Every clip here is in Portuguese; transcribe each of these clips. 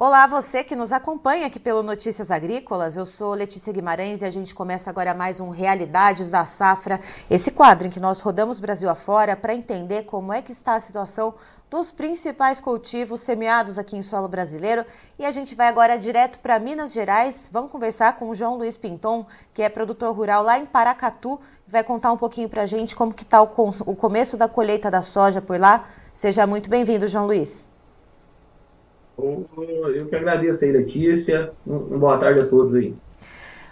Olá, você que nos acompanha aqui pelo Notícias Agrícolas. Eu sou Letícia Guimarães e a gente começa agora mais um Realidades da Safra, esse quadro em que nós rodamos Brasil afora para entender como é que está a situação dos principais cultivos semeados aqui em solo brasileiro. E a gente vai agora direto para Minas Gerais. Vamos conversar com o João Luiz Pinton, que é produtor rural lá em Paracatu. Vai contar um pouquinho para a gente como que está o, o começo da colheita da soja por lá. Seja muito bem-vindo, João Luiz. Eu que agradeço aí, Letícia. Uma boa tarde a todos aí.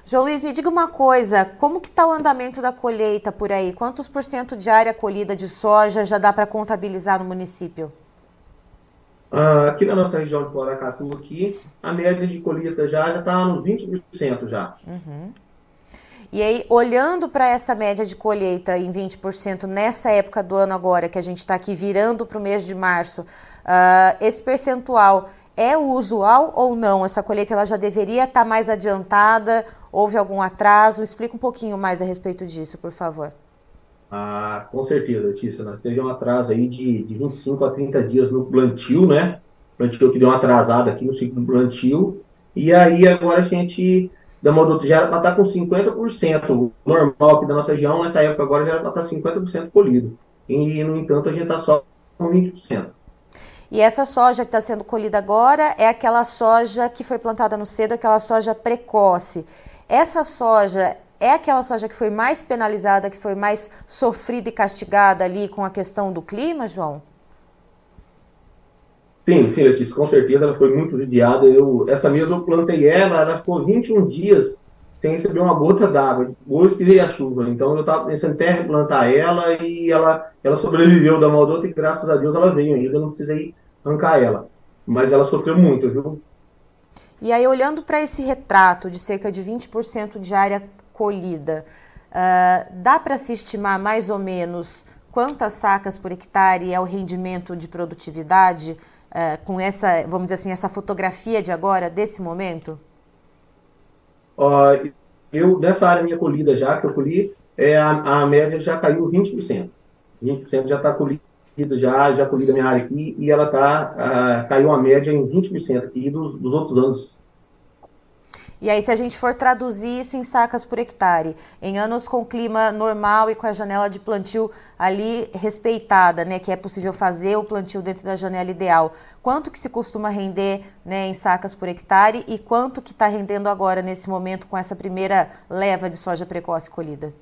João Luiz, me diga uma coisa, como que está o andamento da colheita por aí? Quantos por cento de área colhida de soja já dá para contabilizar no município? Ah, aqui na nossa região de Poracatu, aqui, a média de colheita já está nos 20% já. Uhum. E aí, olhando para essa média de colheita em 20% nessa época do ano agora, que a gente está aqui virando para o mês de março, uh, esse percentual é o usual ou não? Essa colheita ela já deveria estar tá mais adiantada? Houve algum atraso? Explica um pouquinho mais a respeito disso, por favor. Ah, com certeza, Letícia. Nós teve um atraso aí de, de 25 a 30 dias no plantio, né? Plantio que deu uma atrasada aqui no ciclo do plantio. E aí agora a gente da Moduto já era para estar com 50% normal aqui da nossa região, nessa época agora já era para estar 50% colhido. E, no entanto, a gente está só com 20%. E essa soja que está sendo colhida agora é aquela soja que foi plantada no cedo, aquela soja precoce. Essa soja é aquela soja que foi mais penalizada, que foi mais sofrida e castigada ali com a questão do clima, João? Sim, sim, Letícia, com certeza ela foi muito judiada. Eu, essa mesma eu plantei ela, ela ficou 21 dias sem receber uma gota d'água, que veio a chuva. Então eu estava pensando em terra plantar ela e ela, ela sobreviveu da maldota e graças a Deus ela veio ainda, eu não precisei arrancar ela. Mas ela sofreu muito, viu? E aí, olhando para esse retrato de cerca de 20% de área colhida, uh, dá para se estimar mais ou menos quantas sacas por hectare é o rendimento de produtividade? Uh, com essa, vamos dizer assim, essa fotografia de agora, desse momento? Uh, eu, nessa área minha colhida já, que eu colhi, é, a, a média já caiu 20%. 20% já está colhida, já, já colhida minha área aqui, e ela tá, uh, caiu a média em 20% aqui dos, dos outros anos e aí, se a gente for traduzir isso em sacas por hectare, em anos com clima normal e com a janela de plantio ali respeitada, né, que é possível fazer o plantio dentro da janela ideal, quanto que se costuma render né, em sacas por hectare e quanto que está rendendo agora nesse momento com essa primeira leva de soja precoce colhida?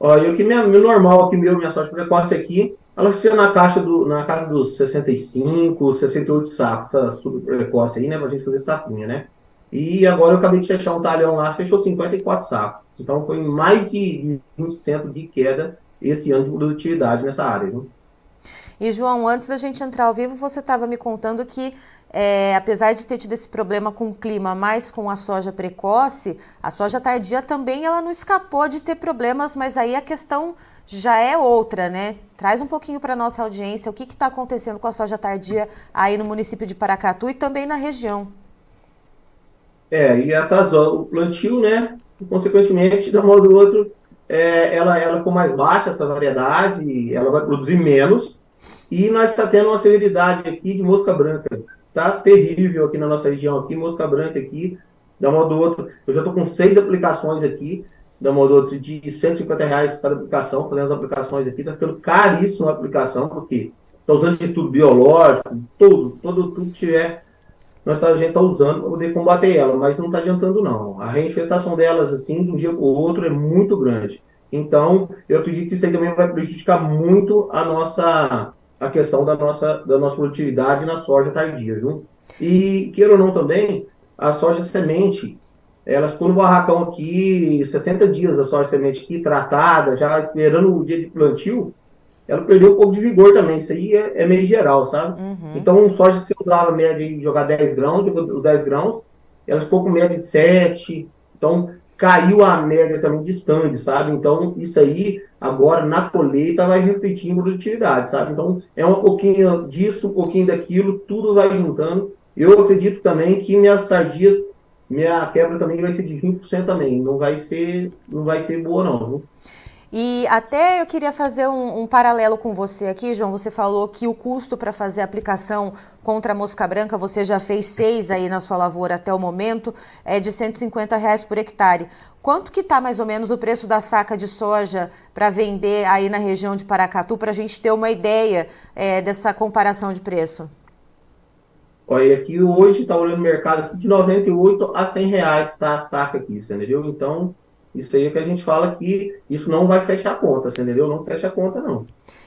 Olha, o que minha, meu normal aqui, meu, minha soja precoce aqui, ela fica na caixa do, na casa dos 65, 68 sacos, essa super precoce aí, né, pra gente fazer sacunha, né? E agora eu acabei de fechar um talhão lá, fechou 54 sacos. Então foi mais de 20% de queda esse ano de produtividade nessa área. Viu? E João, antes da gente entrar ao vivo, você estava me contando que, é, apesar de ter tido esse problema com o clima, mais com a soja precoce, a soja tardia também ela não escapou de ter problemas, mas aí a questão já é outra, né? Traz um pouquinho para nossa audiência o que está acontecendo com a soja tardia aí no município de Paracatu e também na região. É, e atrasou o plantio, né? E, consequentemente, um modo ou outro, é, ela, ela ficou mais baixa, essa variedade, ela vai produzir menos. E nós está tendo uma severidade aqui de mosca branca. Tá terrível aqui na nossa região, aqui, mosca branca aqui, da modo ou outro. Eu já estou com seis aplicações aqui, da modo outro, de 150 reais cada aplicação, fazendo as aplicações aqui, está ficando caríssimo a aplicação, porque está usando de tudo biológico, tudo, tudo, tudo que tiver nós a gente está usando para poder combater ela, mas não está adiantando não. A reinfestação delas, assim, de um dia para o outro, é muito grande. Então, eu acredito que isso aí também vai prejudicar muito a nossa a questão da nossa, da nossa produtividade na soja tardia, viu? E, queira ou não também, a soja semente, ela ficou no barracão aqui, 60 dias a soja semente aqui, tratada, já esperando o dia de plantio, ela perdeu um pouco de vigor também. Isso aí é, é meio geral, sabe? Uhum. Então, soja que você usava média de jogar 10 grãos, jogou 10 grãos, ela ficou com média de 7. Então, caiu a média também de stand, sabe? Então, isso aí, agora, na colheita, vai refletir em produtividade, sabe? Então, é um pouquinho disso, um pouquinho daquilo, tudo vai juntando. Eu acredito também que minhas tardias, minha quebra também vai ser de 20% também. Não vai ser, não vai ser boa, não. Viu? E até eu queria fazer um, um, paralelo com você aqui, João. Você falou que o custo para fazer a aplicação contra a mosca branca, você já fez seis aí na sua lavoura até o momento, é de 150 reais por hectare. Quanto que está mais ou menos o preço da saca de soja para vender aí na região de Paracatu, para a gente ter uma ideia é, dessa comparação de preço? Olha, aqui hoje está olhando o mercado de 98 a 100 reais está a saca aqui, entendeu? Então, isso aí é que a gente fala que isso não vai fechar a conta, entendeu? Não fecha a conta, não.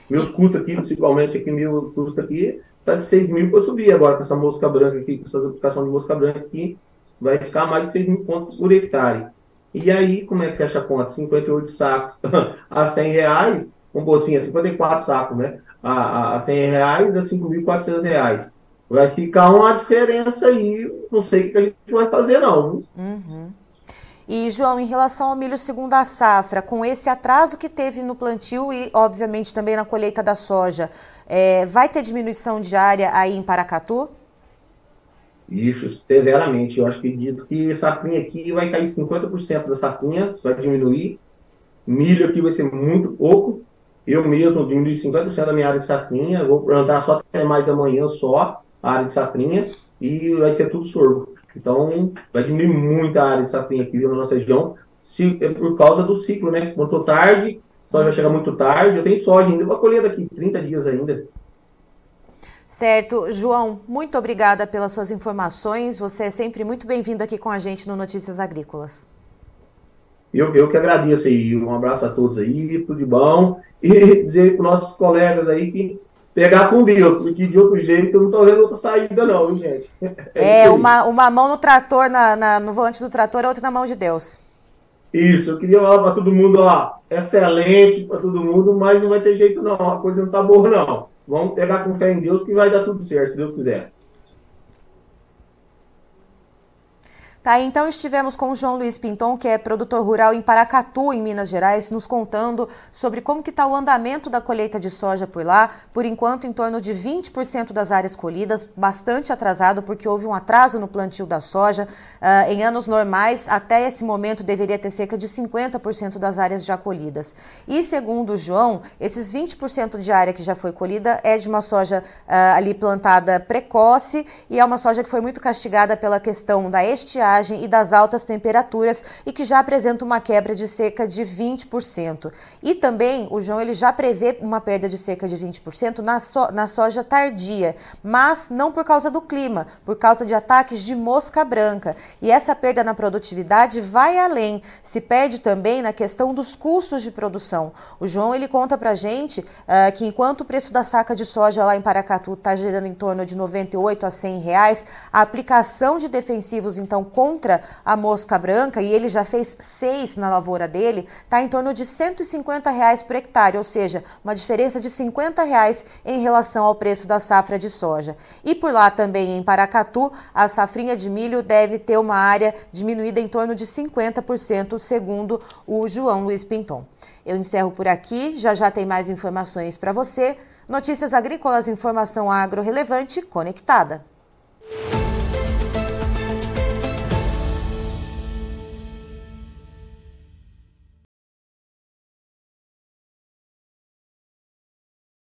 Meus custos aqui, principalmente aqui, meu custo aqui, está de 6 mil para subir agora com essa mosca branca aqui, com essa aplicação de mosca branca aqui, vai ficar mais de 6 mil pontos por hectare. E aí, como é que fecha a conta? 58 sacos a 100 reais, um bolsinho, 54 sacos, né? A, a, a 100 reais a 5.400 reais. Vai ficar uma diferença aí, não sei o que a gente vai fazer, não. Uhum. E, João, em relação ao milho segunda safra, com esse atraso que teve no plantio e, obviamente, também na colheita da soja, é, vai ter diminuição diária aí em Paracatu? Isso, severamente. Eu acho que dito que safrinha aqui vai cair 50% da safrinha, vai diminuir. Milho aqui vai ser muito pouco. Eu mesmo diminui 50% da minha área de safrinha. Vou plantar só até mais amanhã só a área de safrinha e vai ser tudo sorgo. Então, vai diminuir muito a área de safrinha aqui na nossa região, se, é por causa do ciclo, né? Plantou tarde, soja vai chegar muito tarde, eu tenho soja ainda para colher daqui 30 dias ainda. Certo. João, muito obrigada pelas suas informações. Você é sempre muito bem-vindo aqui com a gente no Notícias Agrícolas. Eu, eu que agradeço aí. Um abraço a todos aí, tudo de bom. E dizer para os nossos colegas aí que pegar com Deus, porque de outro jeito eu não tô vendo outra saída, não, gente. É, é uma, uma mão no trator, na, na, no volante do trator, a outra na mão de Deus. Isso, eu queria falar para todo mundo, ó, excelente para todo mundo, mas não vai ter jeito não, a coisa não tá boa não. Vamos pegar com fé em Deus que vai dar tudo certo, se Deus quiser. Tá, então estivemos com o João Luiz Pinton, que é produtor rural em Paracatu, em Minas Gerais, nos contando sobre como que está o andamento da colheita de soja por lá. Por enquanto, em torno de 20% das áreas colhidas, bastante atrasado, porque houve um atraso no plantio da soja. Uh, em anos normais, até esse momento, deveria ter cerca de 50% das áreas já colhidas. E segundo o João, esses 20% de área que já foi colhida é de uma soja uh, ali plantada precoce e é uma soja que foi muito castigada pela questão da estiagem e das altas temperaturas e que já apresenta uma quebra de cerca de 20%. E também o João ele já prevê uma perda de cerca de 20% na, so, na soja tardia, mas não por causa do clima, por causa de ataques de mosca branca. E essa perda na produtividade vai além, se perde também na questão dos custos de produção. O João ele conta pra gente uh, que enquanto o preço da saca de soja lá em Paracatu está gerando em torno de 98 a 100 reais, a aplicação de defensivos então com contra a mosca branca, e ele já fez seis na lavoura dele, está em torno de 150 reais por hectare, ou seja, uma diferença de 50 reais em relação ao preço da safra de soja. E por lá também em Paracatu, a safrinha de milho deve ter uma área diminuída em torno de 50%, segundo o João Luiz Pinton. Eu encerro por aqui, já já tem mais informações para você. Notícias agrícolas, informação agro relevante, conectada.